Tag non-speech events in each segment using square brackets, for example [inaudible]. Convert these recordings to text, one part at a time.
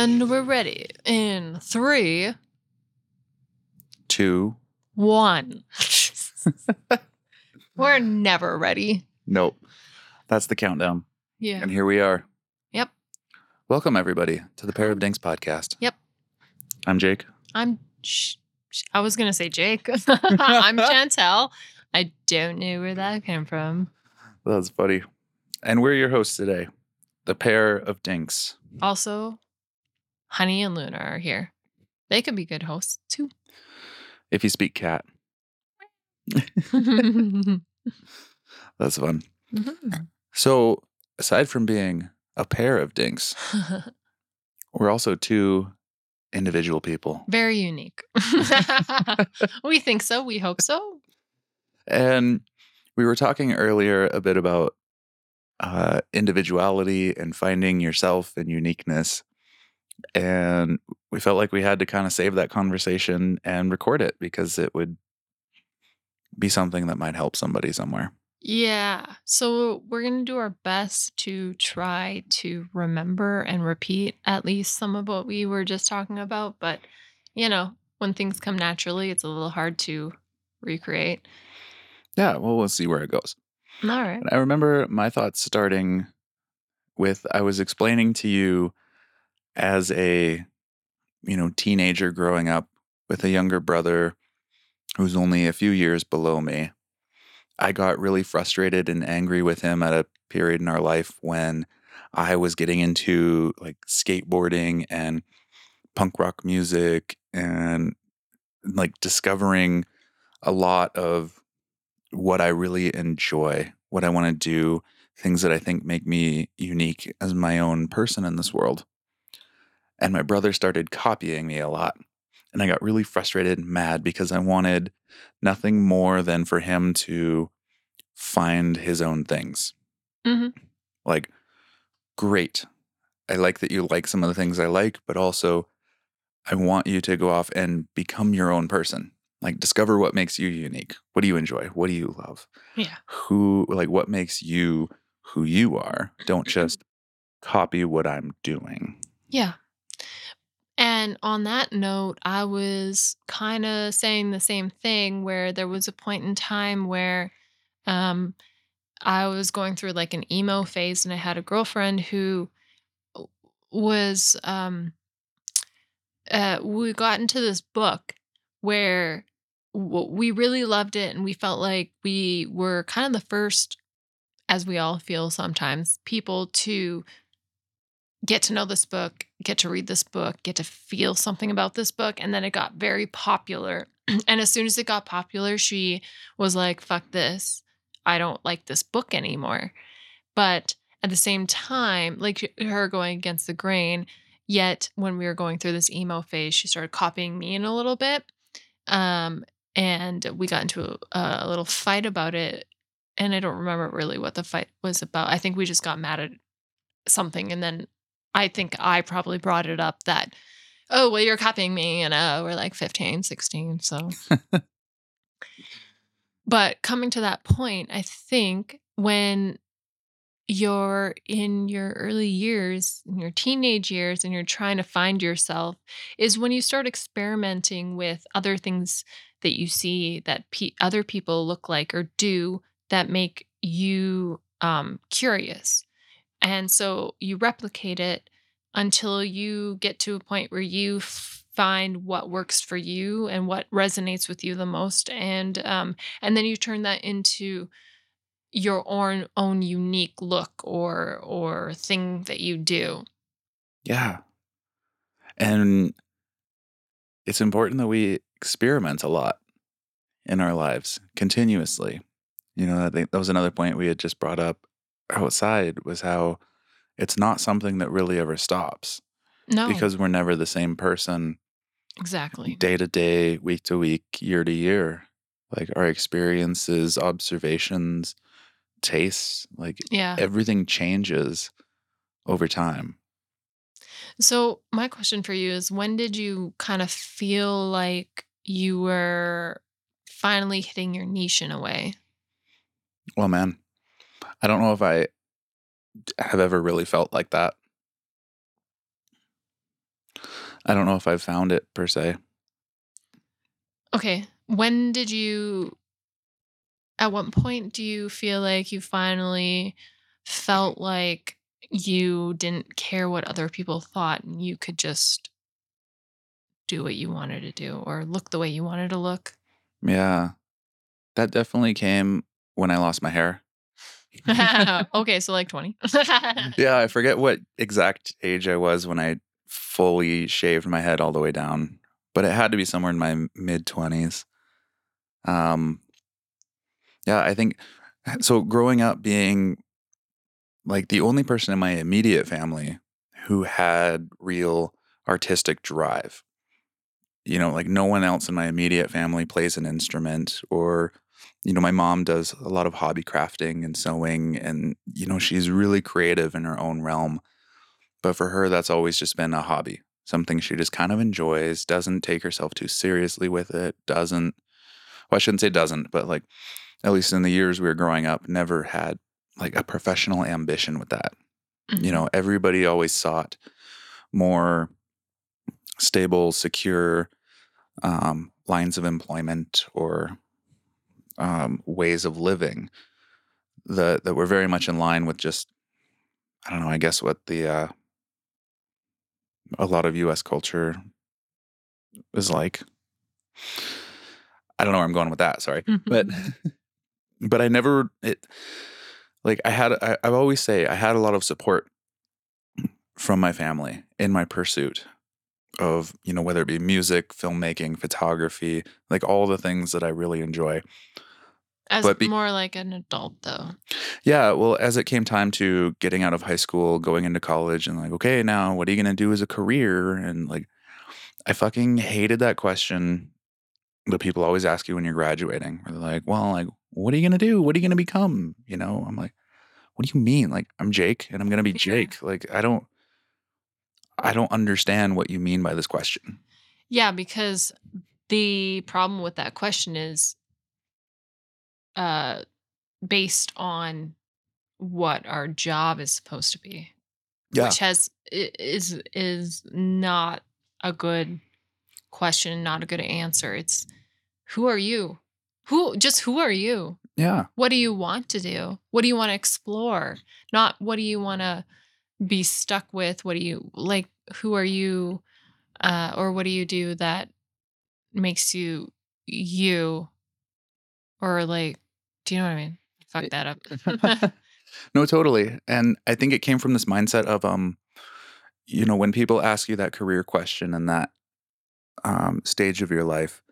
And we're ready in three, two, one. [laughs] We're never ready. Nope. That's the countdown. Yeah. And here we are. Yep. Welcome, everybody, to the Pair of Dinks podcast. Yep. I'm Jake. I'm. Sh- sh- I was gonna say Jake. [laughs] [laughs] I'm Chantel. I don't know where that came from. That's funny. And we're your hosts today, the Pair of Dinks. Also, Honey and Luna are here. They could be good hosts too. If you speak cat, [laughs] that's fun. So, aside from being a pair of dinks, [laughs] we're also two individual people. Very unique. [laughs] we think so. We hope so. And we were talking earlier a bit about uh, individuality and finding yourself and uniqueness. And we felt like we had to kind of save that conversation and record it because it would be something that might help somebody somewhere. Yeah. So we're going to do our best to try to remember and repeat at least some of what we were just talking about. But, you know, when things come naturally, it's a little hard to recreate. Yeah, well, we'll see where it goes. All right. And I remember my thoughts starting with I was explaining to you as a you know teenager growing up with a younger brother who's only a few years below me. I got really frustrated and angry with him at a period in our life when I was getting into like skateboarding and punk rock music and like discovering a lot of what I really enjoy, what I want to do, things that I think make me unique as my own person in this world. And my brother started copying me a lot. And I got really frustrated and mad because I wanted nothing more than for him to find his own things. Mhm. Like, great. I like that you like some of the things I like, but also I want you to go off and become your own person. Like, discover what makes you unique. What do you enjoy? What do you love? Yeah. Who, like, what makes you who you are? Don't just copy what I'm doing. Yeah. And on that note, I was kind of saying the same thing where there was a point in time where um, I was going through like an emo phase and I had a girlfriend who was, um, uh, we got into this book where we really loved it and we felt like we were kind of the first, as we all feel sometimes, people to get to know this book, get to read this book, get to feel something about this book. And then it got very popular. [clears throat] and as soon as it got popular, she was like, fuck this. I don't like this book anymore. But at the same time, like her going against the grain, yet when we were going through this emo phase, she started copying me in a little bit. Um, and we got into a, a little fight about it. And I don't remember really what the fight was about. I think we just got mad at something and then I think I probably brought it up that, oh, well, you're copying me. And uh, we're like 15, 16. So, [laughs] but coming to that point, I think when you're in your early years, in your teenage years, and you're trying to find yourself, is when you start experimenting with other things that you see that pe- other people look like or do that make you um, curious. And so you replicate it until you get to a point where you find what works for you and what resonates with you the most, and um, and then you turn that into your own own unique look or or thing that you do. Yeah. And it's important that we experiment a lot in our lives continuously. You know, that was another point we had just brought up outside was how it's not something that really ever stops No, because we're never the same person exactly. day to day, week to week, year to year. Like our experiences, observations, tastes, like Yeah. everything changes over time. So my question for you is when did you kind of feel like you were finally hitting your niche in a way? Well, man, I don't know if I have ever really felt like that. I don't know if I've found it per se. Okay. When did you at what point do you feel like you finally felt like you didn't care what other people thought and you could just do what you wanted to do or look the way you wanted to look? Yeah. That definitely came when I lost my hair. [laughs] okay, so like 20. [laughs] Yeah, I forget what exact age I was when I fully shaved my head all the way down, but it had to be somewhere in my mid 20s. Um yeah, I think [laughs] so growing up being like the only person in my immediate family who had real artistic drive. You know, like no one else in my immediate family plays an instrument or you know, my mom does a lot of hobby crafting and sewing and you know, she's really creative in her own realm. But for her that's always just been a hobby. Something she just kind of enjoys, doesn't take herself too seriously with it, doesn't well, I shouldn't say doesn't, but like at least in the years we were growing up, never had like a professional ambition with that. You Mhm. know, everybody always sought more stable, secure um, lines of employment or um, ways of living that that were very much in line with just I don't know, I guess what the uh, a lot of U.S. culture is like. I don't know where I'm going with that. Sorry, but [laughs] but I never it like I had I, I always say I had a lot of support from my family in my pursuit of you know whether it be music, filmmaking, photography, like all the things that I really enjoy. As But be- more like an adult though. Yeah, well, as it came time to getting out of high school, going into college, and like, okay, now what are you gonna do as a career? And like, I fucking hated that question that people always ask you when you're graduating. Where they're like, well, like, what are you gonna do? What are you gonna become? You know, I'm like, what do you mean? Like, I'm Jake, and I'm gonna be Yeah. Jake. Like, I don't, I don't understand what you mean by this question. Yeah, because the problem with that question is uh based on what our job is supposed to be, Yeah, which has is is not a good question, not a good answer. It's who are you? Who just who are you? yeah, What do you want to do? What do you want to explore? Not what do you want to be stuck with? What do you like who are you uh or what do you do that makes you you or like do you know what I mean? Fuck that up. [laughs] [laughs] no, totally. And I think it came from this mindset of, um, you know, when people ask you that career question in that um, stage of your life,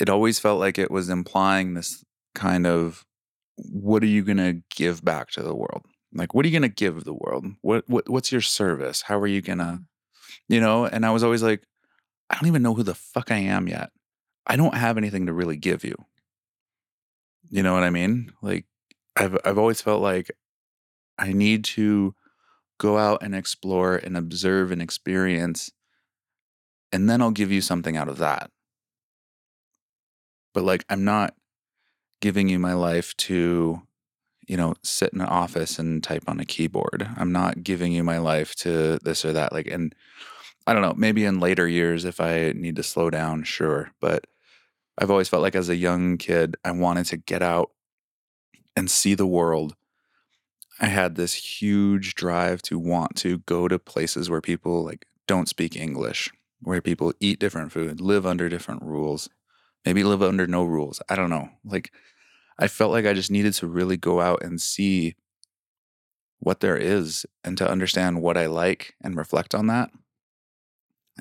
it always felt like it was implying this kind of, what are you going to give back to the world? Like, what are you going to give the world? What, what, what's your service? How are you going to, you know? And I was always like, I don't even know who the fuck I am yet. I don't have anything to really give you. You know what I mean? Like, I've, I've always felt like I need to go out and explore and observe and experience, and then I'll give you something out of that. But like, I'm not giving you my life to, you know, sit in an office and type on a keyboard. I'm not giving you my life to this or that. Like, and I don't know, maybe in later years, if I need to slow down, sure. But I've always felt like as a young kid, I wanted to get out and see the world. I had this huge drive to want to go to places where people like don't speak English, where people eat different food, live under different rules, maybe live under no rules. I don't know. Like I felt like I just needed to really go out and see what there is and to understand what I like and reflect on that.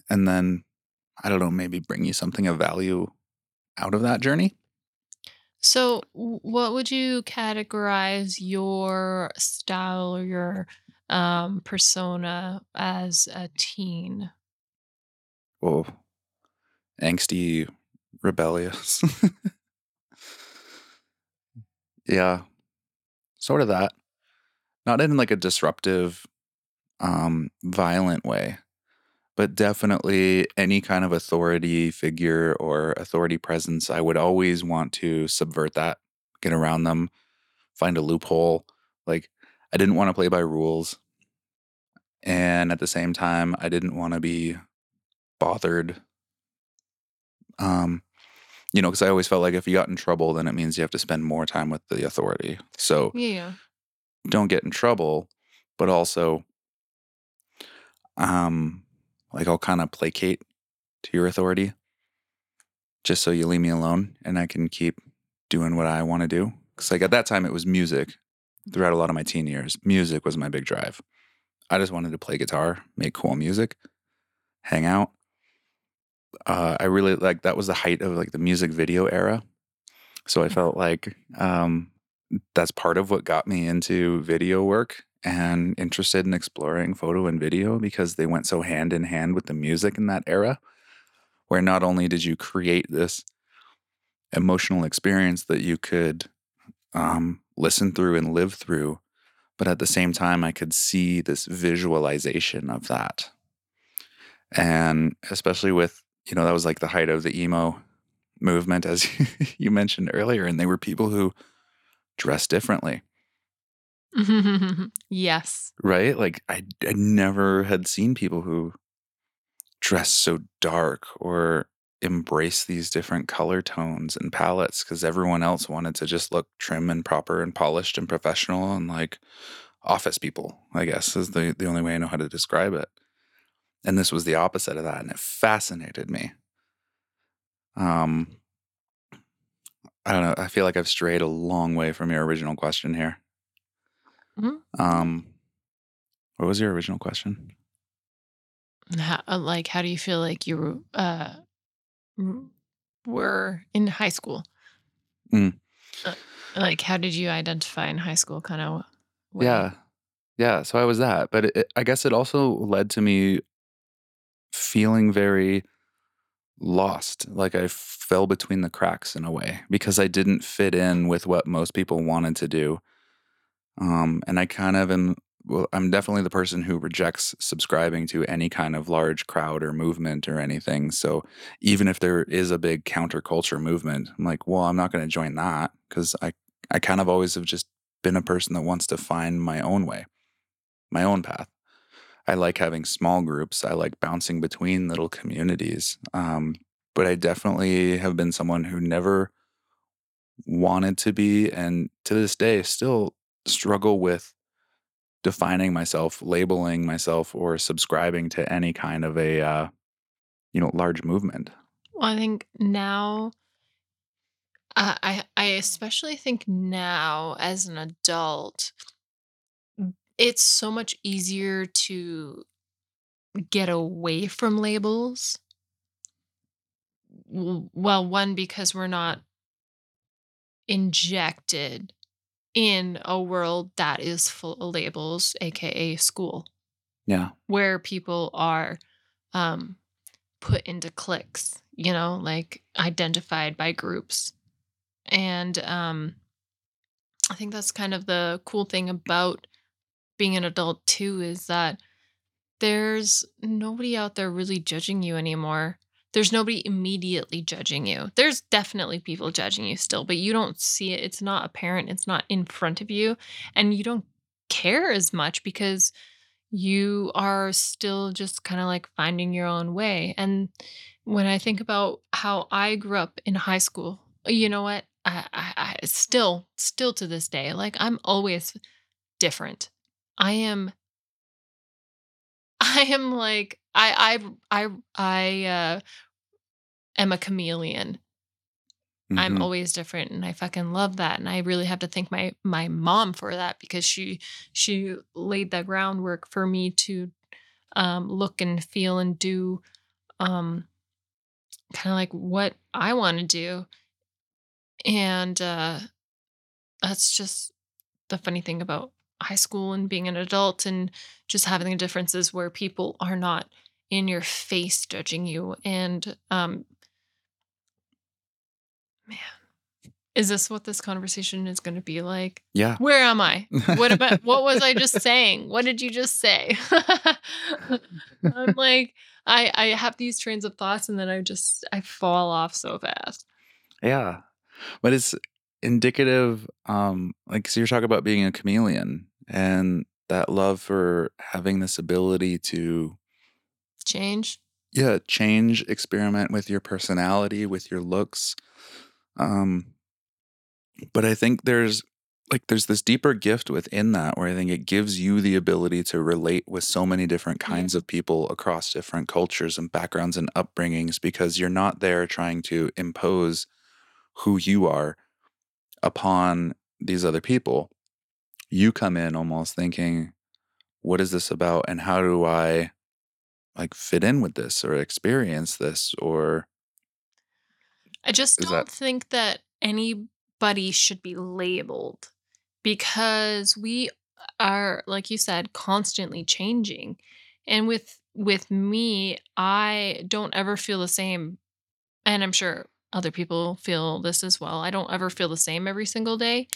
And then I don't know, maybe bring you something of value out of that journey. so what would you categorize your style or your um persona as a teen? Well, angsty, rebellious. [laughs] yeah, sort of that. Not in like a disruptive, um, violent way, but definitely any kind of authority figure or authority presence. I would always want to subvert that, get around them, find a loophole. Like, I didn't want to play by rules. And at the same time, I didn't want to be bothered. Um, you know, because I always felt like if you got in trouble, then it means you have to spend more time with the authority. So Yeah. don't get in trouble, but also, um, like I'll kind of placate to your authority just so you leave me alone and I can keep doing what I want to do. Because like at that time it was music. Throughout a lot of my teen years, music was my big drive. I just wanted to play guitar, make cool music, hang out. Uh, I really like that was the height of like the music video era. So I felt like um, that's part of what got me into video work and interested in exploring photo and video because they went so hand in hand with the music in that era, where not only did you create this emotional experience that you could um, listen through and live through, but at the same time, I could see this visualization of that. And especially with, you know, that was like the height of the emo movement, as [laughs] you mentioned earlier. And they were people who dressed differently, [laughs] yes. right? Like I, I never had seen people who dress so dark or embrace these different color tones and palettes because everyone else wanted to just look trim and proper and polished and professional and like office people, I guess is the, the only way I know how to describe it. And this was the opposite of that. And it fascinated me. Um, I don't know. I feel like I've strayed a long way from your original question here. Mhm. Um, what was your original question? How, uh, like, how do you feel like you uh, were in high school? Mm. Uh, like, how did you identify in high school? Kind of. way? Yeah. Yeah. So I was that. But it, I guess it also led to me feeling very lost. Like I fell between the cracks in a way because I didn't fit in with what most people wanted to do. Um, and I kind of am, well, I'm definitely the person who rejects subscribing to any kind of large crowd or movement or anything. So even if there is a big counterculture movement, I'm like, well, I'm not going to join that because I, I kind of always have just been a person that wants to find my own way, my own path. I like having small groups. I like bouncing between little communities. Um, but I definitely have been someone who never wanted to be, and to this day, still struggle with defining myself, labeling myself, or subscribing to any kind of a, uh, you know, large movement. Well, I think now, uh, I I especially think now as an adult, it's so much easier to get away from labels. Well, one because we're not injected in a world that is full of labels, aka school, Yeah. where people are um, put into cliques, you know, like identified by groups. And um, I think that's kind of the cool thing about being an adult too is that there's nobody out there really judging you anymore. There's nobody immediately judging you. There's definitely people judging you still, but you don't see it. It's not apparent. It's not in front of you. And you don't care as much because you are still just kind of like finding your own way. And when I think about how I grew up in high school, you know what? I, I, I still, still to this day, like I'm always different. I am [laughs] I am like I I I I uh am a chameleon. I'm Mhm. always different and I fucking love that and I really have to thank my my mom for that because she she laid the groundwork for me to um look and feel and do um kind of like what I want to do and uh that's just the funny thing about high school and being an adult and just having the differences where people are not in your face judging you and um man is this what this conversation is going to be like? Yeah. where am i? What about [laughs] what was i just saying? What did you just say? [laughs] I'm like i i have these trains of thoughts and then i just i fall off so fast. Yeah. But it's indicative, um, like, so you're talking about being a chameleon and that love for having this ability to change Yeah, change, experiment with your personality, with your looks. Um, but I think there's like there's this deeper gift within that where I think it gives you the ability to relate with so many different Yeah. kinds of people across different cultures and backgrounds and upbringings because you're not there trying to impose who you are upon these other people. You come in almost thinking, what is this about and how do I like fit in with this or experience this or I just don't think that anybody should be labeled because we are, like you said, constantly changing. And with with me, I don't ever feel the same and I'm sure other people feel this as well. I don't ever feel the same every single day,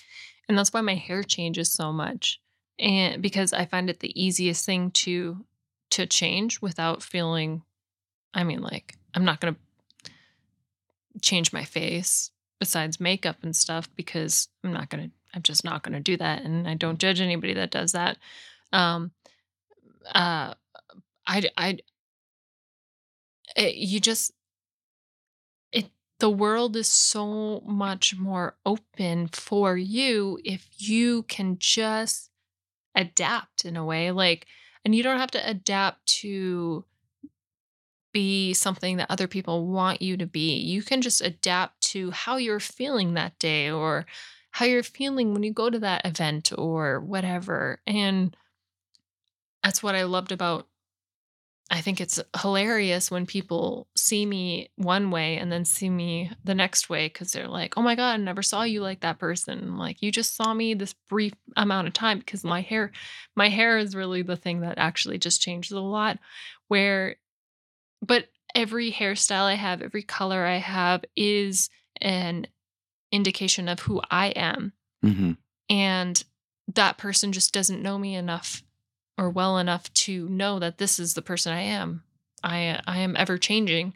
and that's why my hair changes so much. And because I find it the easiest thing to to change without feeling I mean like I'm not going to change my face besides makeup and stuff because I'm not going to I'm just not going to do that and I don't judge anybody that does that. Um uh I I it, you just it the world is so much more open for you if you can just adapt in a way like and you don't have to adapt to be something that other people want you to be. You can just adapt to how you're feeling that day or how you're feeling when you go to that event or whatever. And that's what I loved about I think it's hilarious when people see me one way and then see me the next way because they're like, "Oh my god, I never saw you like that person." I'm like, "You just saw me this brief amount of time because my hair my hair is really the thing that actually just changes a lot where but every hairstyle I have, every color I have is an indication of who I am, Mhm. and that person just doesn't know me enough or well enough to know that this is the person I am. I I am ever changing.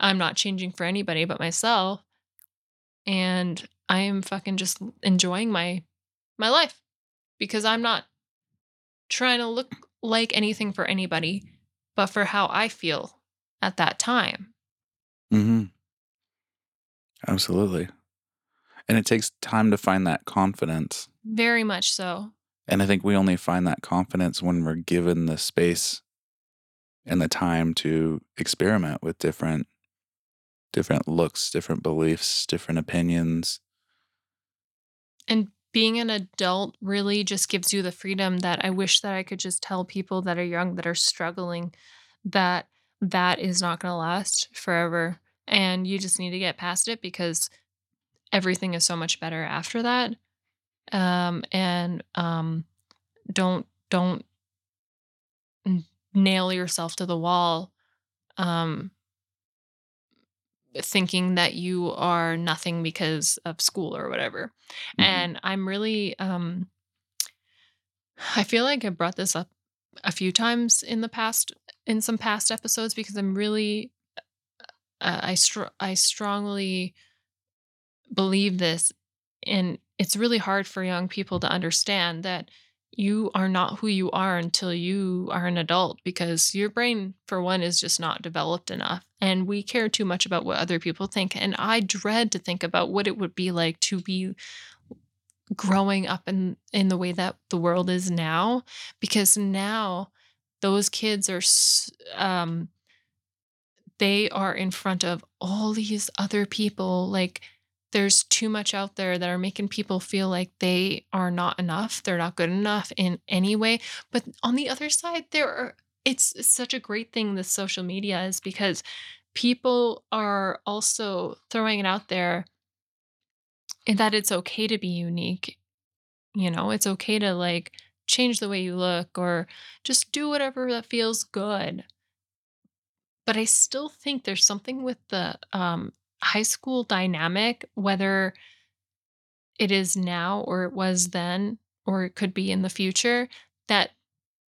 I'm not changing for anybody but myself, and I am fucking just enjoying my my life because I'm not trying to look like anything for anybody, but for how I feel at that time. Mhm. Absolutely. And it takes time to find that confidence. Very much so. And I think we only find that confidence when we're given the space and the time to experiment with different different looks, different beliefs, different opinions. And being an adult really just gives you the freedom that I wish that I could just tell people that are young that are struggling that that is not going to last forever and you just need to get past it because everything is so much better after that. Um and um don't don't nail yourself to the wall um thinking that you are nothing because of school or whatever. Mhm. And I'm really um I feel like I brought this up a few times in the past in some past episodes because I'm really uh, I str- I strongly believe this and it's really hard for young people to understand that you are not who you are until you are an adult because your brain for one is just not developed enough and we care too much about what other people think and I dread to think about what it would be like to be growing up in in the way that the world is now because now those kids are um they are in front of all these other people like there's too much out there that are making people feel like they are not enough they're not good enough in any way but on the other side there are it's, such a great thing this social media is because people are also throwing it out there that it's okay to be unique you know, it's okay to like change the way you look or just do whatever that feels good. But I still think there's something with the um, high school dynamic, whether it is now or it was then or it could be in the future, that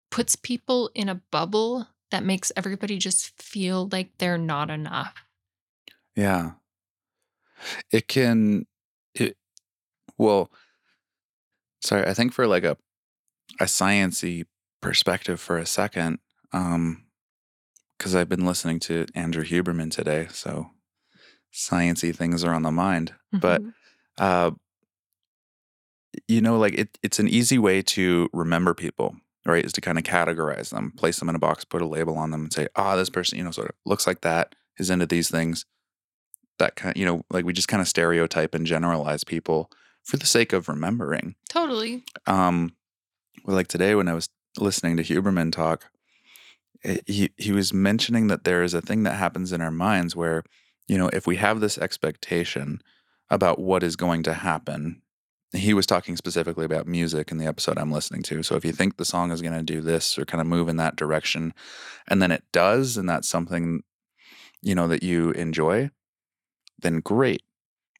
puts people in a bubble that makes everybody just feel like they're not enough. Yeah. It can it well, sorry, I think for like a a sciency perspective for a second, um because I've been listening to Andrew Huberman today, so sciency things are on the mind. But Mhm. uh, you know, like it, it's an easy way to remember people, right? Is to kind of categorize them, place them in a box, put a label on them, and say, ah, this person, you know, sort of looks like that, is into these things. That kind, you know, like we just kind of stereotype and generalize people for the sake of remembering. Totally. Um, well, like today when I was listening to Huberman talk, it, he he was mentioning that there is a thing that happens in our minds where, you know, if we have this expectation about what is going to happen, he was talking specifically about music in the episode I'm listening to. So if you think the song is going to do this or kind of move in that direction, and then it does, and that's something, you know, that you enjoy, then great.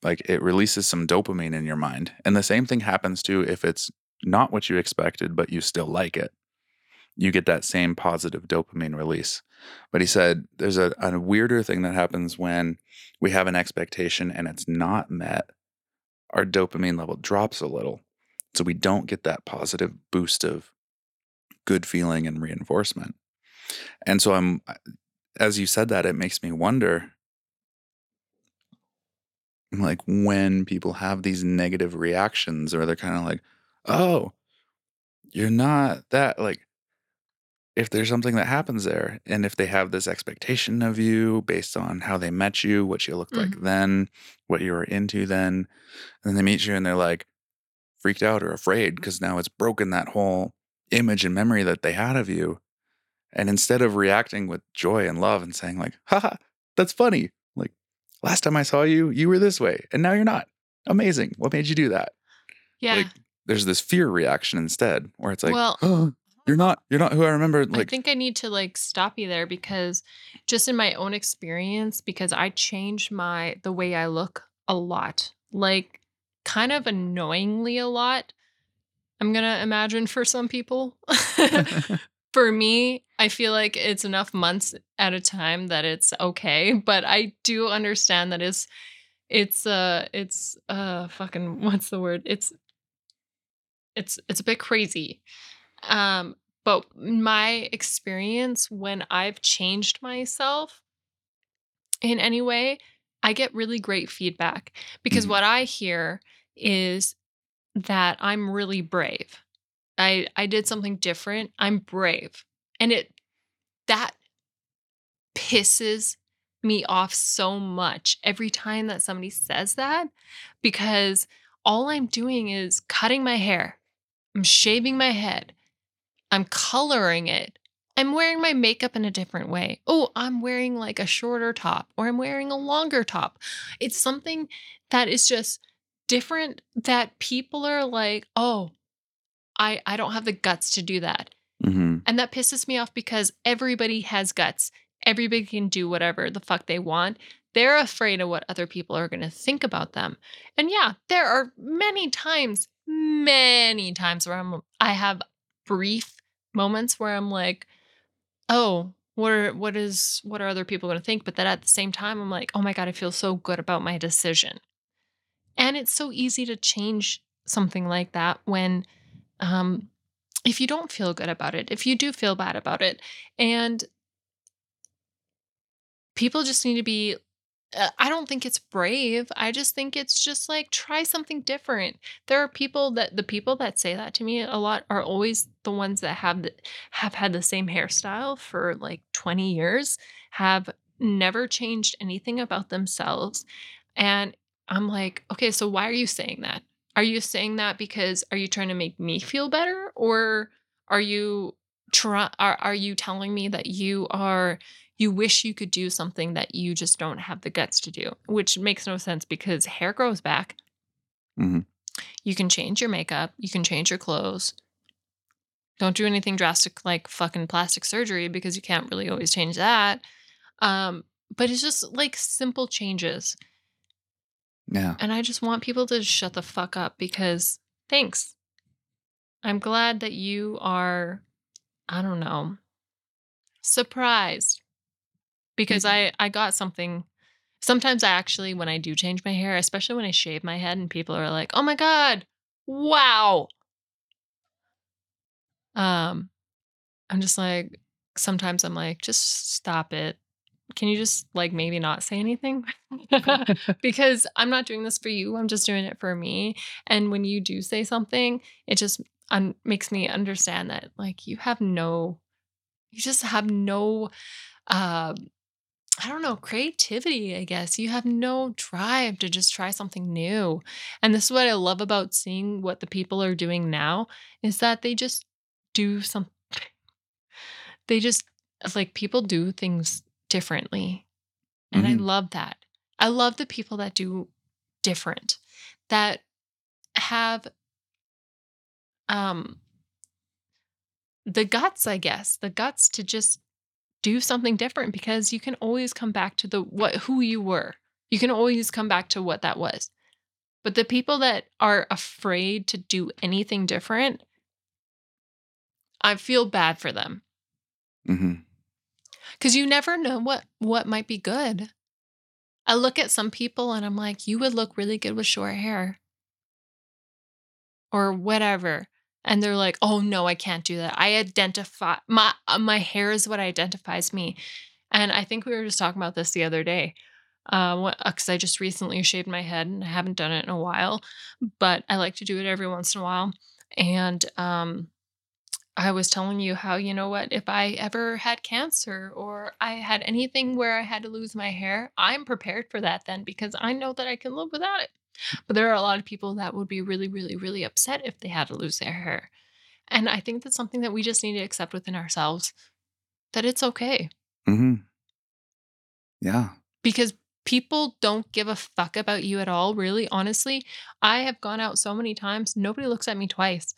Like it releases some dopamine in your mind. And the same thing happens too if it's not what you expected, but you still like it. You get that same positive dopamine release. But he said there's a, a weirder thing that happens when we have an expectation and it's not met. Our dopamine level drops a little. So we don't get that positive boost of good feeling and reinforcement. And so I'm, as you said that, it makes me wonder like when people have these negative reactions or they're kind of like, oh, you're not that like if there's something that happens there and if they have this expectation of you based on how they met you, what you looked like Mhm. then, what you were into then, and then they meet you and they're like freaked out or afraid because now it's broken that whole image and memory that they had of you. And instead of reacting with joy and love and saying like, haha, that's funny. Like last time I saw you, you were this way and now you're not. Amazing. What made you do that? Yeah. Like there's this fear reaction instead where it's like, well, oh, you're not you're not who I remember like I think I need to like stop you there because just in my own experience, because I changed my the way I look a lot, like kind of annoyingly a lot. I'm gonna imagine for some people. [laughs] [laughs] for me, I feel like it's enough months at a time that it's okay, but I do understand that it's it's uh it's uh fucking what's the word? It's it's it's a bit crazy. Um but my experience when I've changed myself in any way, I get really great feedback because Mhm. what I hear is that I'm really brave. I I did something different. I'm brave. And it that pisses me off so much every time that somebody says that because all I'm doing is cutting my hair. I'm shaving my head. I'm coloring it. I'm wearing my makeup in a different way. Oh, I'm wearing like a shorter top or I'm wearing a longer top. It's something that is just different that people are like, "Oh, I I don't have the guts to do that." Mhm. And that pisses me off because everybody has guts. Everybody can do whatever the fuck they want. They're afraid of what other people are going to think about them. And yeah, there are many times, many times where I'm I have brief moments where I'm like, "Oh, what are what is what are other people going to think?" But then at the same time I'm like, "Oh my god, I feel so good about my decision." And it's so easy to change something like that when um if you don't feel good about it, if you do feel bad about it. And people just need to be Uh, I don't think it's brave. I just think it's just like try something different. There are people that the people that say that to me a lot are always the ones that have the, have had the same hairstyle for like 20 years, have never changed anything about themselves. And I'm like, "Okay, so why are you saying that? Are you saying that because are you trying to make me feel better or are you try are, are you telling me that you are you wish you could do something that you just don't have the guts to do, which makes no sense because hair grows back. Mhm. You can change your makeup, you can change your clothes. Don't do anything drastic like fucking plastic surgery because you can't really always change that. Um, but it's just like simple changes. Yeah. And I just want people to shut the fuck up because thanks. I'm glad that you are, I don't know, surprised because I I got something. Sometimes I actually, when I do change my hair, especially when I shave my head, and people are like, "Oh my god, wow!" Um, I'm just like, sometimes I'm like, "Just stop it. Can you just, like, maybe not say anything?" [laughs] [laughs] Because I'm not doing this for you, I'm just doing it for me, and when you do say something, it just un makes me understand that, like, you have no you just have no, um, I don't know, creativity, I guess. You have no drive to just try something new, and this is what I love about seeing what the people are doing now, is that they just do some [laughs] they just like, people do things differently, and I Mhm. love that. I love the people that do different, that have um the guts, I guess, the guts to just do something different because you can always come back to the what who you were. You can always come back to what that was. But the people that are afraid to do anything different I feel bad for them. Mm-hmm. Because you never know what what might be good. I look at some people and I'm like, "You would look really good with short hair." Or whatever, and they're like, "Oh, no, I can't do that. I identify my uh, my hair is what identifies me." And I think we were just talking about this the other day, uh, wha uh, 'cause I just recently shaved my head, and I haven't done it in a while, but I like to do it every once in a while, and, um, I was telling you how, you know what, if I ever had cancer or I had anything where I had to lose my hair, I'm prepared for that then because I know that I can live without it. But there are a lot of people that would be really, really, really upset if they had to lose their hair, and I think that's something that we just need to accept within ourselves, that it's okay. Mhm. Yeah. Because people don't give a fuck about you at all, really, honestly. I have gone out so many times, nobody looks at me twice.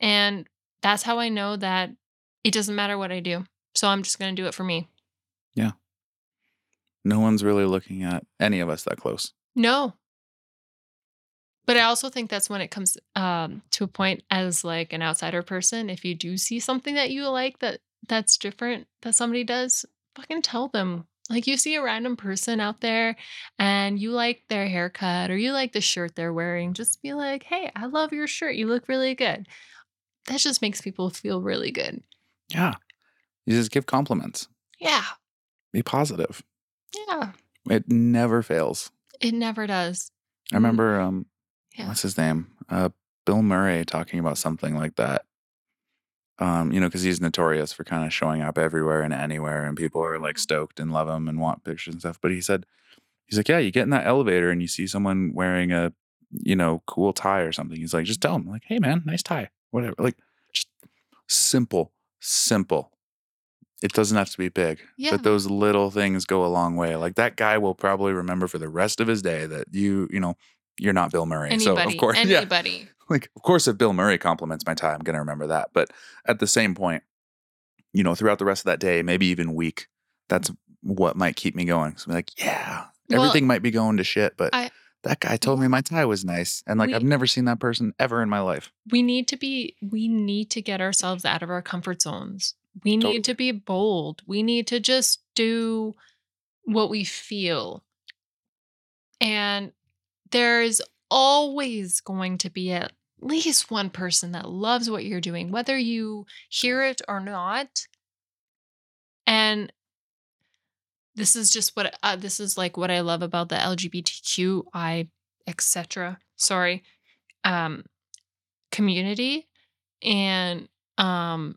And that's how I know that it doesn't matter what I do, so I'm just gonna do it for me. Yeah. No one's really looking at any of us that close. No. But I also think that's when it comes, um, to a point as, like, an outsider person, if you do see something that you like that that's different that somebody does, fucking tell them. Like, you see a random person out there and you like their haircut or you like the shirt they're wearing, just be like, "Hey, I love your shirt, you look really good." That just makes people feel really good. Yeah. You just give compliments. Yeah. Be positive. Yeah. It never fails. It never does. I remember, um, Yeah. what's his name? Uh, Bill Murray talking about something like that. Um, you know, 'cause he's notorious for kinda showing up everywhere and anywhere, and people are, like, stoked and love him and want pictures and stuff, but he said he's like, "Yeah, you get in that elevator and you see someone wearing a, you know, cool tie or something." He's like, "Just tell him, like, hey man, nice tie.' Whatever." Like, just simple, simple. It doesn't have to be big, Yeah. but those little things go a long way. Like, that guy will probably remember for the rest of his day that you you know, you're not Bill Murray. So, of Anybody, course [laughs] yeah. Like, of course, if Bill Murray compliments my tie, I'm gonna remember that, but at the same point, you know, throughout the rest of that day, maybe even week, that's what might keep me going. So, I'm like, "Yeah." Well Everything might be going to shit, but I that guy told me my tie was nice, and, like, We I've never seen that person ever in my life. we need to be we need to get ourselves out of our comfort zones. We need to be bold. We need to just do what we feel. And there's always going to be at least one person that loves what you're doing, whether you hear it or not. And this is just what uh, this is, like, what I love about the LGBTQI, etc. sorry, um, community and, um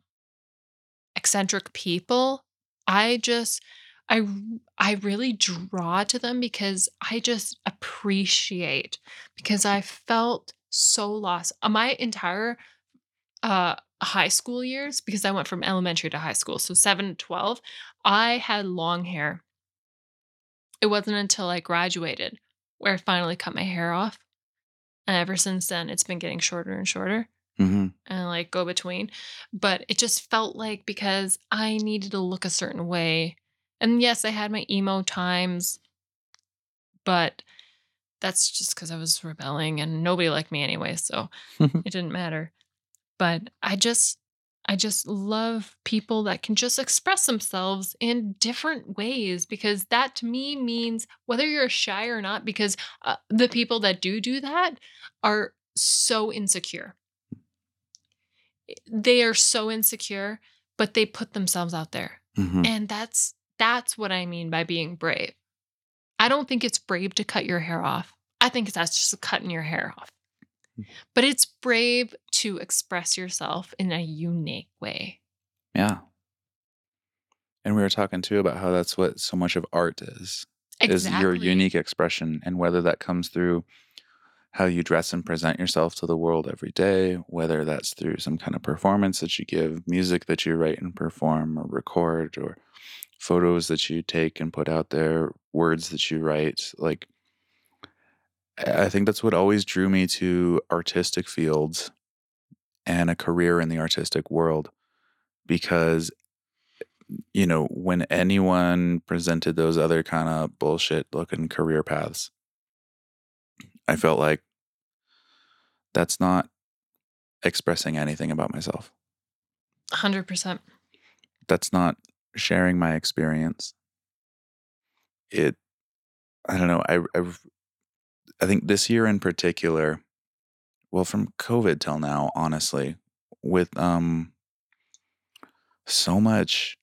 eccentric people. I just I I really draw to them because I just appreciate because I felt so lost. Uh, my entire, uh, high school years, because I went from elementary to high school, so 7 to 12, I had long hair. It wasn't until I graduated where I finally cut my hair off, and ever since then, it's been getting shorter and shorter Mhm. and, like, go between, but it just felt like because I needed to look a certain way, and yes, I had my emo times but that's just because I was rebelling and nobody liked me anyway, so [laughs] it didn't matter. But I just I just love people that can just express themselves in different ways because that to me means whether you're shy or not because, uh, the people that do do that are so insecure. They are so insecure, but they put themselves out there. Mhm. And that's that's what I mean by being brave. I don't think it's brave to cut your hair off. I think that's just cutting your hair off. Hmm. But it's brave to express yourself in a unique way. Yeah. And we were talking too about how that's what so much of art is. Is your unique expression and whether that comes through how you dress and present yourself to the world every day, whether that's through some kind of performance that you give, music that you write and perform or record, or photos that you take and put out there, words that you write. Like, I think that's what always drew me to artistic fields and a career in the artistic world because, you know, when anyone presented those other kind of bullshit looking career paths, I felt like that's not expressing anything about myself. 100%. That's not sharing my experience. It, I don't know. I, I've, I think this year in particular, well, from COVID till now, honestly, with um so much,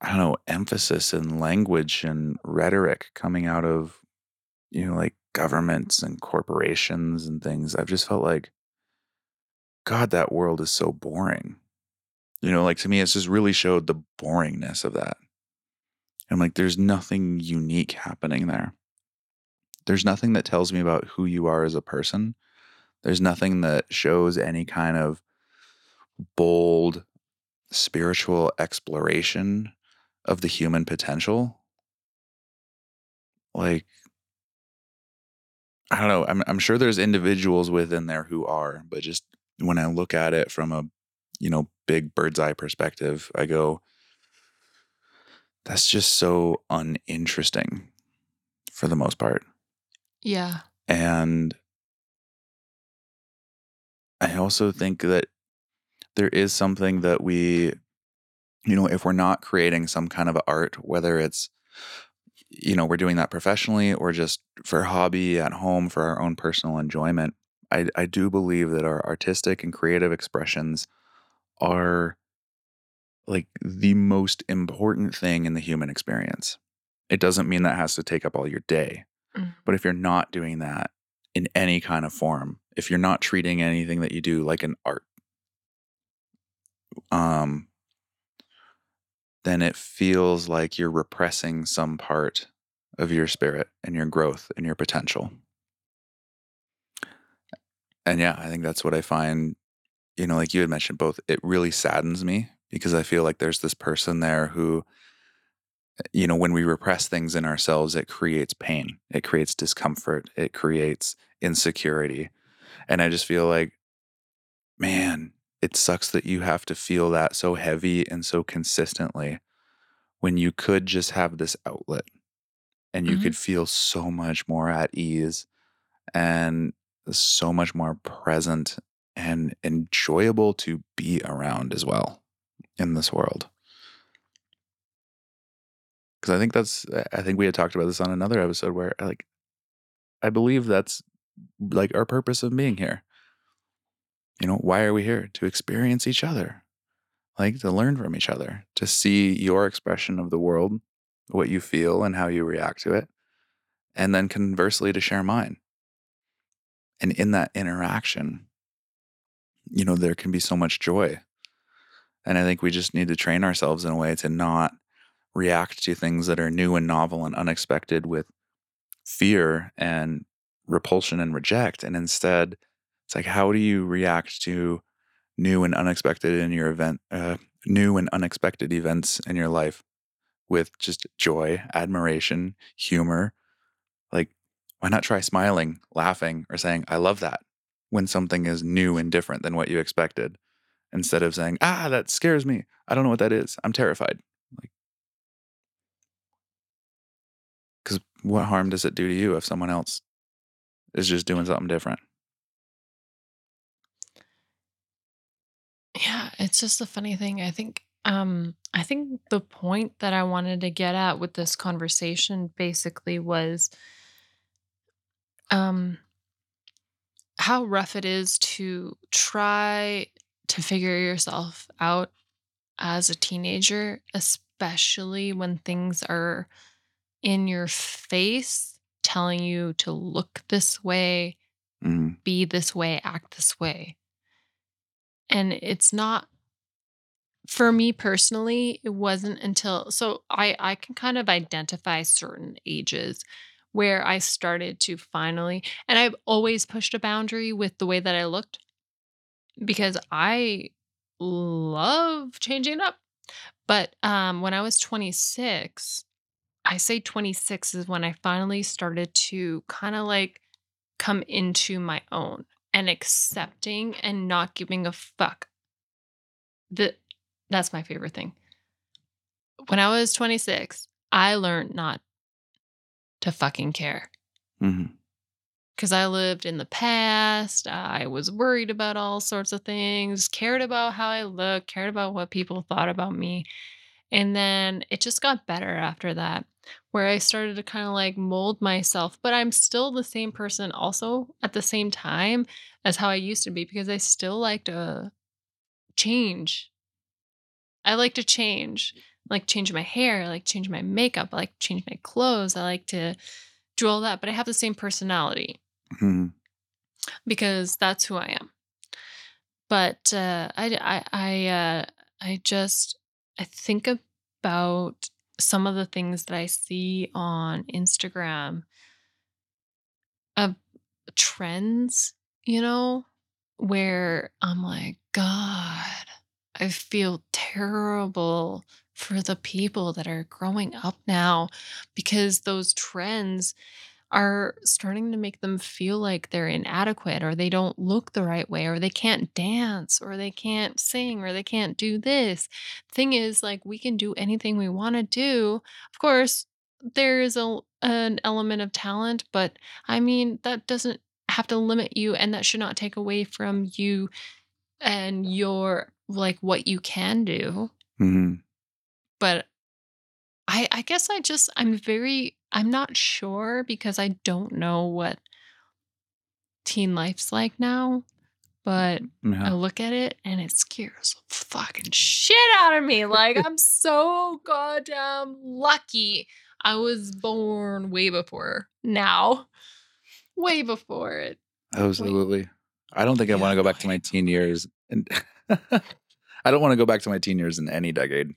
I don't know, emphasis and language and rhetoric coming out of, you know, like governments and corporations and things, I've just felt like, God, that world is so boring. You know, like to me, it's just really showed the boringness of that. I'm like, there's nothing unique happening there. There's nothing that tells me about who you are as a person. There's nothing that shows any kind of bold spiritual exploration of the human potential. Like, I don't know. I'm, I'm sure there's individuals within there who are, but just when I look at it from a, you know, big bird's eye perspective, I go, that's just so uninteresting for the most part. Yeah. And I also think that there is something that we, you know, if we're not creating some kind of art, whether it's, you know, we're doing that professionally or just for hobby at home for our own personal enjoyment, I, I do believe that our artistic and creative expressions are like the most important thing in the human experience. It doesn't mean that has to take up all your day. Mm. But if you're not doing that in any kind of form, if you're not treating anything that you do like an art, um, then it feels like you're repressing some part of your spirit and your growth and your potential. And yeah, I think that's what I find, you know, like you had mentioned both, it really saddens me because I feel like there's this person there who, you know, when we repress things in ourselves, it creates pain, it creates discomfort, it creates insecurity. And I just feel like, man, it sucks that you have to feel that so heavy and so consistently when you could just have this outlet and you Mhm. could feel so much more at ease and so much more present and enjoyable to be around as well in this world. Because I think that's, I think we had talked about this on another episode where, uh, like, I believe that's like our purpose of being here. You know, why are we here? To experience each other, like to learn from each other, to see your expression of the world, what you feel and how you react to it, and then conversely to share mine. And in that interaction, you know, there can be so much joy. And I think we just need to train ourselves in a way to not react to things that are new and novel and unexpected with fear and repulsion and reject. And instead, it's like, how do you react to new and unexpected in your event, uh, new and unexpected events in your life with just joy, admiration, humor? Like, why not try smiling, laughing, or saying, I love that when something is new and different than what you expected? Instead of saying, ah, that scares me. I don't know what that is. I'm terrified. Like, because what harm does it do to you if someone else is just doing something different? Yeah, it's just a funny thing. I think um I think the point that I wanted to get at with this conversation basically was um how rough it is to try to figure yourself out as a teenager, especially when things are in your face telling you to look this way, Mhm. be this way, act this way. And it's not for me personally, it wasn't until so I I can kind of identify certain ages where I started to finally and I've always pushed a boundary with the way that I looked because I love changing up. But um when I was 26, I say 26 is when I finally started to kind of like come into my own and accepting and not giving a fuck. The that's my favorite thing. When I was 26, I learned not to fucking care Mhm. because I lived in the past. I was worried about all sorts of things, cared about how I looked, cared about what people thought about me. And then it just got better after that, where I started to kind of like mold myself, but I'm still the same person also at the same time as how I used to be because I still like to change. I like to change. Like change my hair, I like change my makeup, I like change my clothes, I like to do all that, but I have the same personality Mhm. because that's who I am. But uh, I, I, I, uh, I just, I think about some of the things that I see on Instagram of trends, you know, where I'm like, God, I feel terrible for the people that are growing up now because those trends are starting to make them feel like they're inadequate or they don't look the right way or they can't dance or they can't sing or they can't do this. Thing is like we can do anything we want to do. Of course, there is a an element of talent, but I mean that doesn't have to limit you and that should not take away from you and your like what you can do. Mhm. But I I guess I just I'm very I'm not sure because I don't know what teen life's like now, but I look at it and it scares the fucking shit out of me. Like I'm so goddamn lucky. I was born way before now. Way before it. Absolutely. I don't think I Yeah, wanna go back to my teen years and [laughs] [laughs] I don't wanna go back to my teen years in any decade.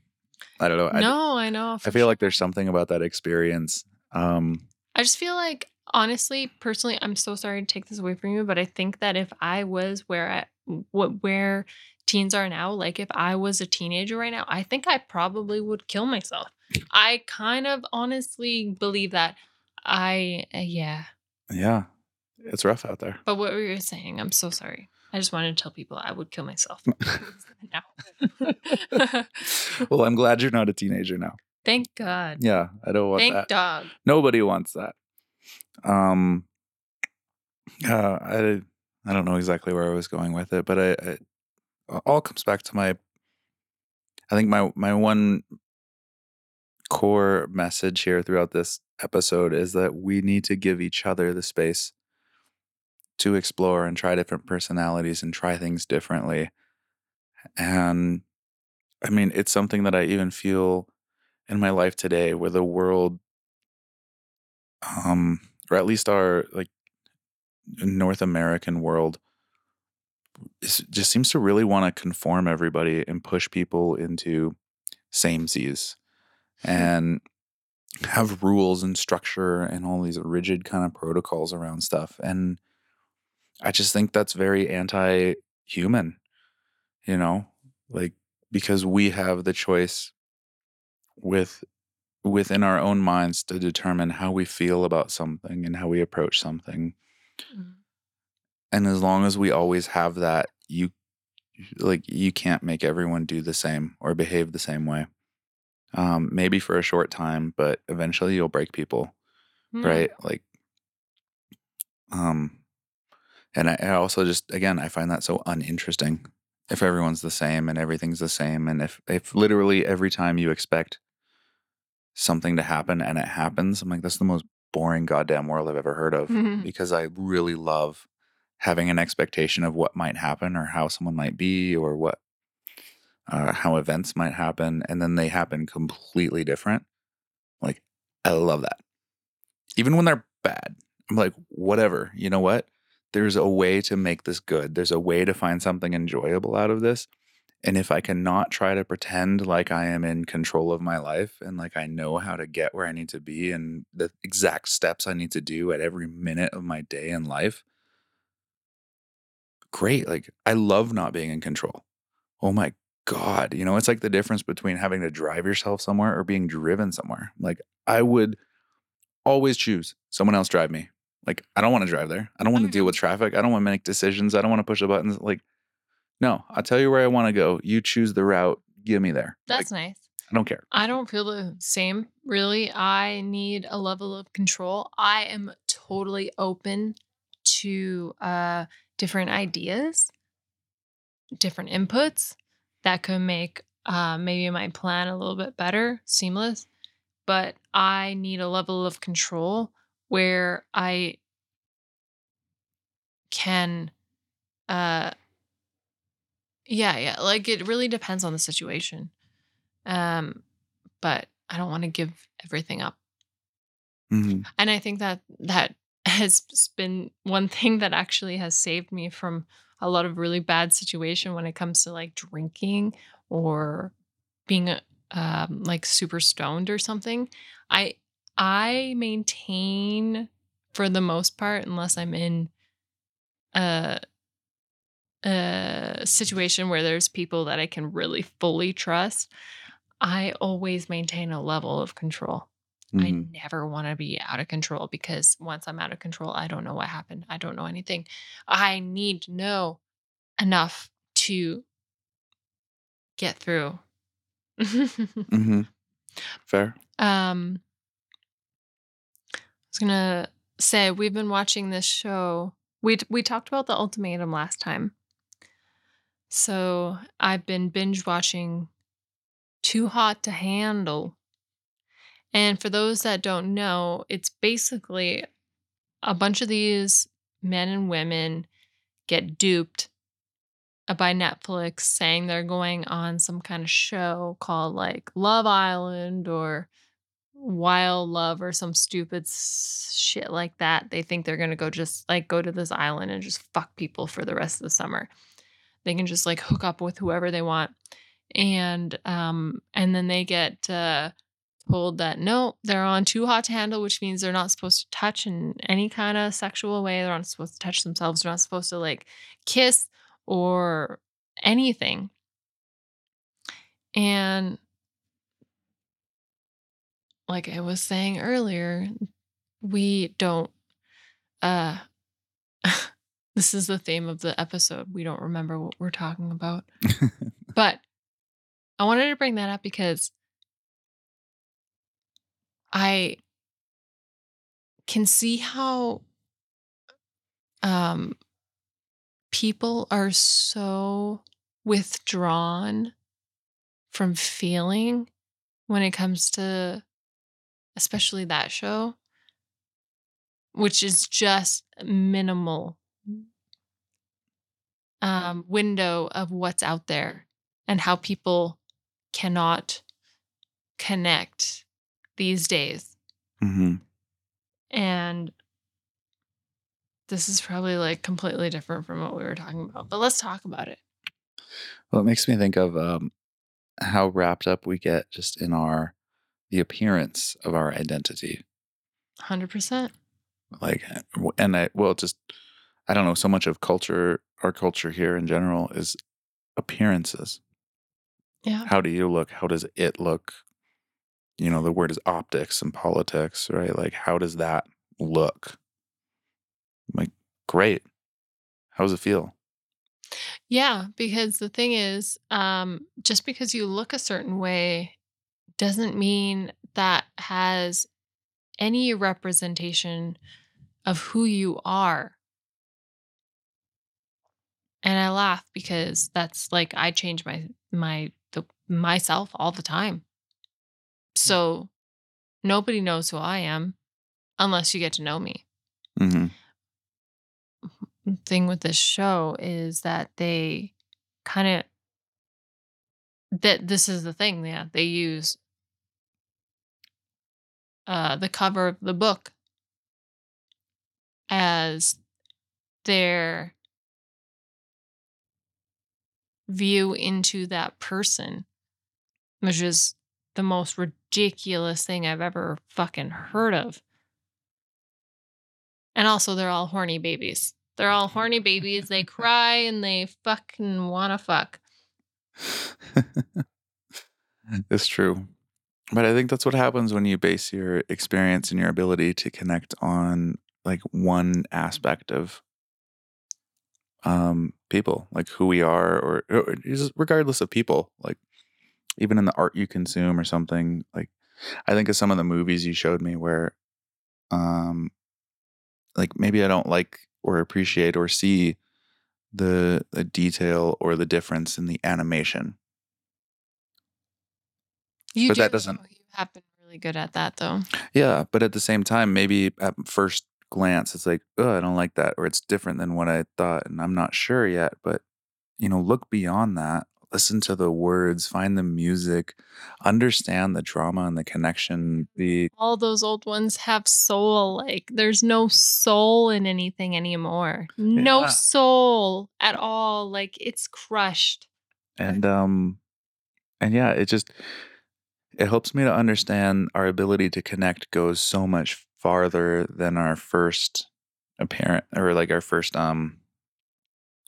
I don't know. I No, I know. I feel like there's something about that experience. Um, I just feel like honestly, personally, I'm so sorry to take this away from you, but I think that if I was where I what where teens are now, like if I was a teenager right now, I think I probably would kill myself. I kind of honestly believe that. I uh, yeah. yeah, it's rough out there. But what were you saying? I'm so sorry. I just wanted to tell people I would kill myself now. [laughs] [laughs] well, I'm glad you're not a teenager now. Thank God. Yeah, I don't want Thank that. dog. Nobody wants that. Um, uh, I I don't know exactly where I was going with it, but I, I it all comes back to my. I think my my one core message here throughout this episode is that we need to give each other the space to explore and try different personalities and try things differently. And I mean, it's something that I even feel in my life today where the world um or at least our like North American world is, just seems to really want to conform everybody and push people into samesies and have rules and structure and all these rigid kind of protocols around stuff. And I just think that's very anti human, you know, like because we have the choice with within our own minds to determine how we feel about something and how we approach something. Mm. And as long as we always have that, you like you can't make everyone do the same or behave the same way. Um, maybe for a short time, but eventually you'll break people, Mm. right? Like, um, and I, I also just again I find that so uninteresting. If everyone's the same and everything's the same, and if if literally every time you expect something to happen and it happens, I'm like that's the most boring goddamn world I've ever heard of. Mhm. Because I really love having an expectation of what might happen or how someone might be or what uh, how events might happen, and then they happen completely different. Like, I love that. Even when they're bad, I'm like, whatever. You know what? There's a way to make this good. There's a way to find something enjoyable out of this. And if I cannot try to pretend like I am in control of my life and like I know how to get where I need to be and the exact steps I need to do at every minute of my day and life, great. Like, I love not being in control. Oh my God. You know, it's like the difference between having to drive yourself somewhere or being driven somewhere. Like, I would always choose someone else drive me. Like, I don't want to drive there. I don't want to deal with traffic. I don't want to make decisions. I don't want to push the buttons. Like, no, I'll tell you where I want to go. You choose the route. Get me there. Like, That's nice. I don't care. I don't feel the same, really. I need a level of control. I am totally open to uh, different ideas, different inputs that could make uh, maybe my plan a little bit better, seamless. But I need a level of control where I can, uh, yeah, yeah, like it really depends on the situation. Um, but I don't want to give everything up. Mhm. And I think that that [laughs] has been one thing that actually has saved me from a lot of really bad situation when it comes to, like, drinking or being, uh, um, like, super stoned or something. I I maintain for the most part, unless I'm in a a situation where there's people that I can really fully trust, I always maintain a level of control. I Mhm. never wanna be out of control because once I'm out of control, I don't know what happened. I don't know anything. I need to know enough to get through. [laughs] Mhm. Fair. Um, I was gonna say we've been watching this show. We we talked about The Ultimatum last time. So, I've been binge watching Too Hot to Handle. And for those that don't know, it's basically a bunch of these men and women get duped by Netflix saying they're going on some kind of show called like Love Island or Wild Love or some stupid shit like that. They think they're going to go just like go to this island and just fuck people for the rest of the summer. They can just like hook up with whoever they want. And um and then they get uh told that no, they're on too hot to handle, which means they're not supposed to touch in any kind of sexual way. They're not supposed to touch themselves. They're not supposed to like kiss or anything. And like I was saying earlier, we don't uh [laughs] this is the theme of the episode. We don't remember what we're talking about. [laughs] But I wanted to bring that up because I can see how um people are so withdrawn from feeling when it comes to especially that show, which is just minimal um, window of what's out there and how people cannot connect these days. Mhm. And this is probably like completely different from what we were talking about, but let's talk about it. Well, it makes me think of um, how wrapped up we get just in our the appearance of our identity. 100%. Like, uh, and I well, just I don't know. So much of culture, our culture here in general, is appearances. Yeah. How do you look? How does it look? You know, the word is optics and politics, right? Like, how does that look? like, great. How does it feel? Yeah, because the thing is, um, just because you look a certain way doesn't mean that has any representation of who you are. And I laugh because that's like I change my my the myself all the time. So nobody knows who I am unless you get to know me. hmm thing with this show is that they kind of that this is the thing, yeah, they use uh, the cover of the book as their view into that person, which is the most ridiculous thing I've ever fucking heard of. And also, they're all horny babies. They're all horny babies. They [laughs] cry and they fucking wanna fuck. it's true. But I think that's what happens when you base your experience and your ability to connect on like one aspect of um people, like who we are or, or regardless of people, like even in the art you consume or something, like I think of some of the movies you showed me where um like maybe I don't like or appreciate or see the the detail or the difference in the animation. You But do that doesn't- You have been really good at that though. Yeah, but at the same time, maybe at first glance, it's like, oh, I don't like that, or it's different than what I thought, and I'm not sure yet. But you know, look beyond that. Listen to the words, find the music, understand the drama and the connection. [laughs] The All those old ones have soul. Like there's no soul in anything anymore. No Yeah. soul at all. Like it's crushed. and um, and yeah, it just it helps me to understand our ability to connect goes so much farther than our first apparent or like our first um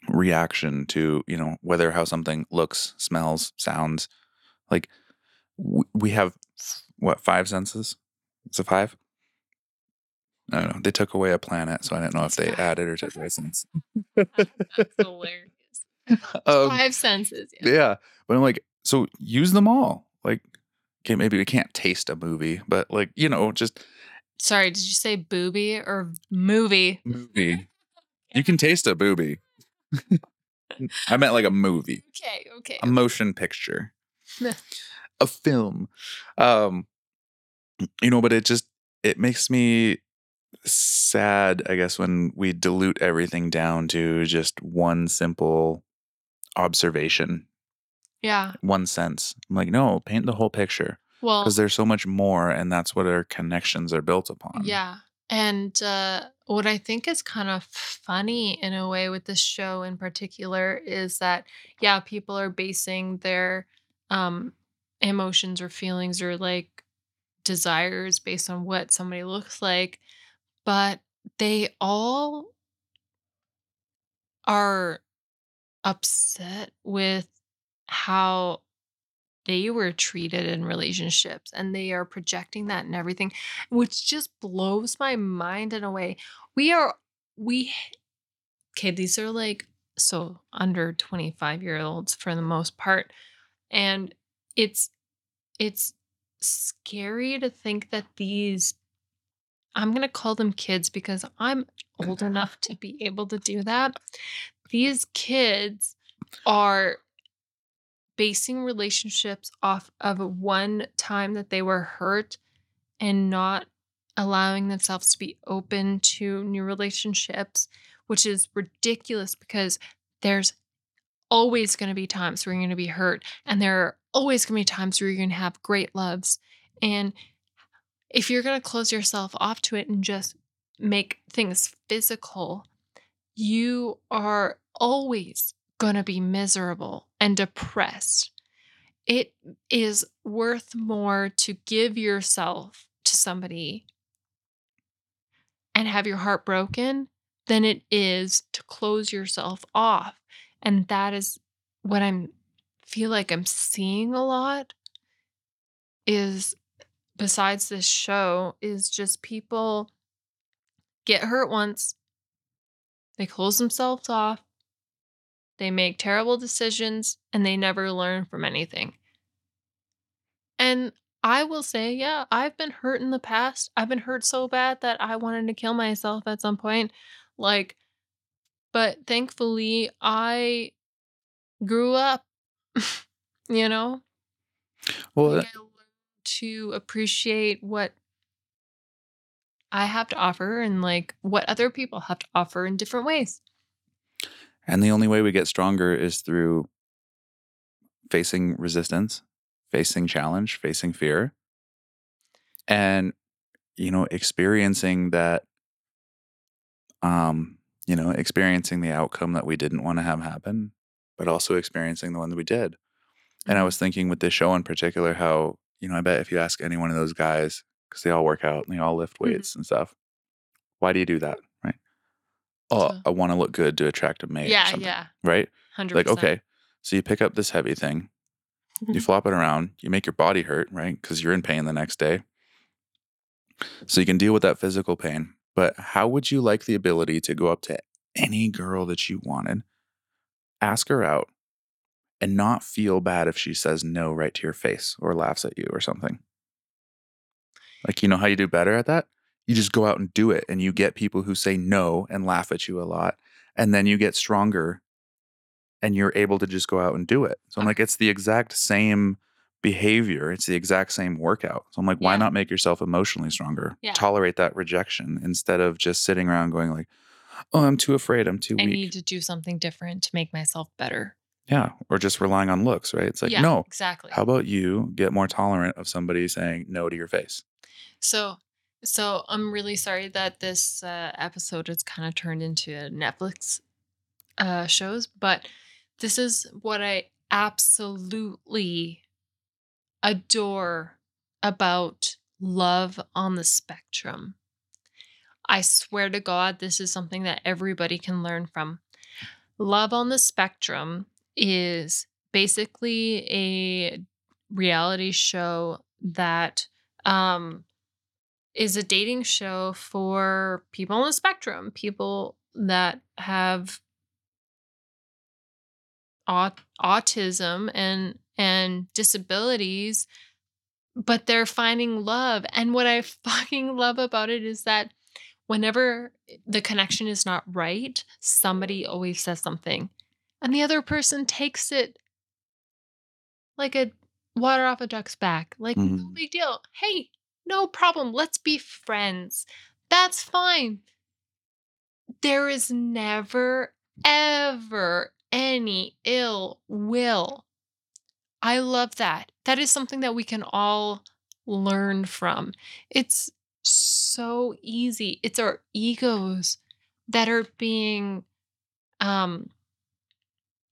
reaction to you know whether how something looks smells sounds like we have what five senses it's a five i don't know they took away a planet so i don't know if they [laughs] added or took away sense That's hilarious. [laughs] um, Five senses. Yeah. yeah but i'm like so use them all like okay maybe we can't taste a movie but like you know just Sorry, did you say booby or movie? movie. [laughs] You can taste a booby. [laughs] I meant like a movie. Okay, okay. a motion picture. [laughs] A film. Um you know but it just it makes me sad i guess when we dilute everything down to just one simple observation yeah. one sense i'm like no paint the whole picture Well, because there's so much more and that's what our connections are built upon Yeah. And uh, what I think is kind of funny in a way with this show in particular is that, yeah, people are basing their um, emotions or feelings or like desires based on what somebody looks like, but they all are upset with how they were treated in relationships and they are projecting that and everything which just blows my mind in a way. We are we okay these are like so under 25 year olds for the most part and it's it's scary to think that these i'm going to call them kids because i'm old [laughs] enough to be able to do that. These kids are basing relationships off of one time that they were hurt and not allowing themselves to be open to new relationships, which is ridiculous because there's always going to be times where you're going to be hurt, and there are always going to be times where you're going to have great loves. And if you're going to close yourself off to it and just make things physical, you are always going to be miserable and depressed. It is worth more to give yourself to somebody and have your heart broken than it is to close yourself off. And that is what I'm feel like I'm seeing a lot is besides this show is just people get hurt once they close themselves off they make terrible decisions and they never learn from anything. And I will say, yeah, I've been hurt in the past. I've been hurt so bad that I wanted to kill myself at some point. Like, but thankfully, I grew up, [laughs] you know? well Like, to appreciate what I have to offer and like what other people have to offer in different ways. And the only way we get stronger is through facing resistance, facing challenge, facing fear, and you know, experiencing that um, you know, experiencing the outcome that we didn't want to have happen, but also experiencing the one that we did. And I Mhm. was thinking with this show in particular, how, you know, I bet if you ask any one of those guys, because they all work out and they all lift Mhm. weights and stuff, why do you do that? Right. Oh, So- I want to look good to attract a mate. or yeah, something, yeah, Right. hundred Like, okay. So you pick up this heavy thing, you mm-hmm. flop it around, you make your body hurt, right? Because you're in pain the next day. So you can deal with that physical pain. But how would you like the ability to go up to any girl that you wanted, ask her out, and not feel bad if she says no right to your face or laughs at you or something? Like, you know how you do better at that? You just go out and do it, and you get people who say no and laugh at you a lot. And then you get stronger and you're able to just go out and do it. So I'm like, it's the exact same behavior. It's the exact same workout. So I'm like, why Yeah. not make yourself emotionally stronger? Yeah. Tolerate that rejection instead of just sitting around going like, oh, I'm too afraid. I'm too I weak. I need to do something different to make myself better. yeah. Or just relying on looks, right? It's like, yeah, no. exactly. How about you get more tolerant of somebody saying no to your face? So, so I'm really sorry that this uh, episode has kind of turned into a Netflix uh, shows, but this is what I absolutely adore about love on the spectrum. I swear to God, this is something that everybody can learn from. Love on the Spectrum is basically a reality show that um, is a dating show for people on the spectrum, people that have aut- autism and and disabilities but they're finding love and what i [laughs] fucking love about it is that whenever the connection is not right somebody always says something and the other person takes it like a water off a duck's back like no Mhm. big deal hey no problem let's be friends that's fine there is never ever any ill will I love that. That is something that we can all learn from. It's so easy. It's our egos that are being um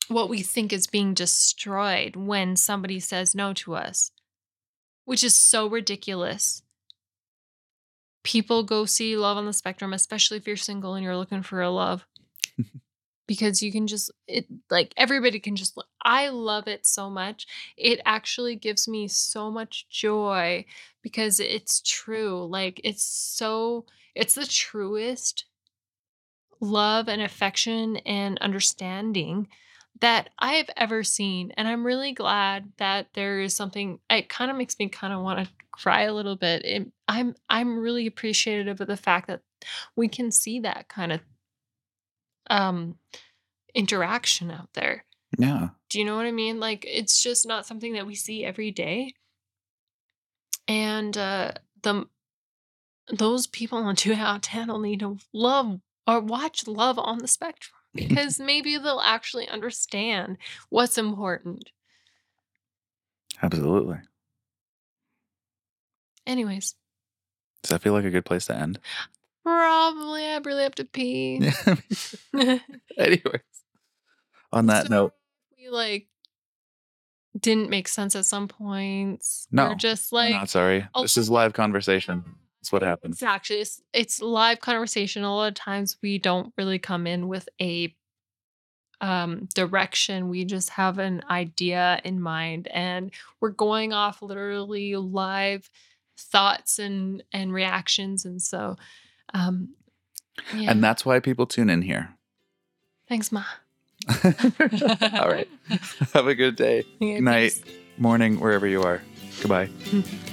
what we think is being destroyed when somebody says no to us, which is so ridiculous. People go see Love on the Spectrum, especially if you're single and you're looking for a love. [laughs] because you can just it like everybody can just look. I love it so much. It actually gives me so much joy because it's true. Like it's so it's the truest love and affection and understanding that I have ever seen. And I'm really glad that there is something it kind of makes me kind of want to cry a little bit. It, I'm I'm really appreciative of the fact that we can see that kind of um interaction out there. Yeah. Do you know what I mean? Like it's just not something that we see every day. And uh the those people on [laughs] two out of ten will need to love or watch love on the spectrum because maybe they'll actually understand what's important. Absolutely. Anyways, Does that feel like a good place to end? probably I really have to [laughs] pee. Yeah. [laughs] Anyways, on that So, note, we like didn't make sense at some points. No, We're just I'm like not sorry. This is live conversation. That's what happens. It's actually it's, it's live conversation. A lot of times we don't really come in with a um direction. We just have an idea in mind and we're going off literally live thoughts and and reactions and so um yeah. And that's why people tune in here. thanks ma. [laughs] All right. [laughs] Have a good day, Okay, night. morning, wherever you are. Goodbye. [laughs]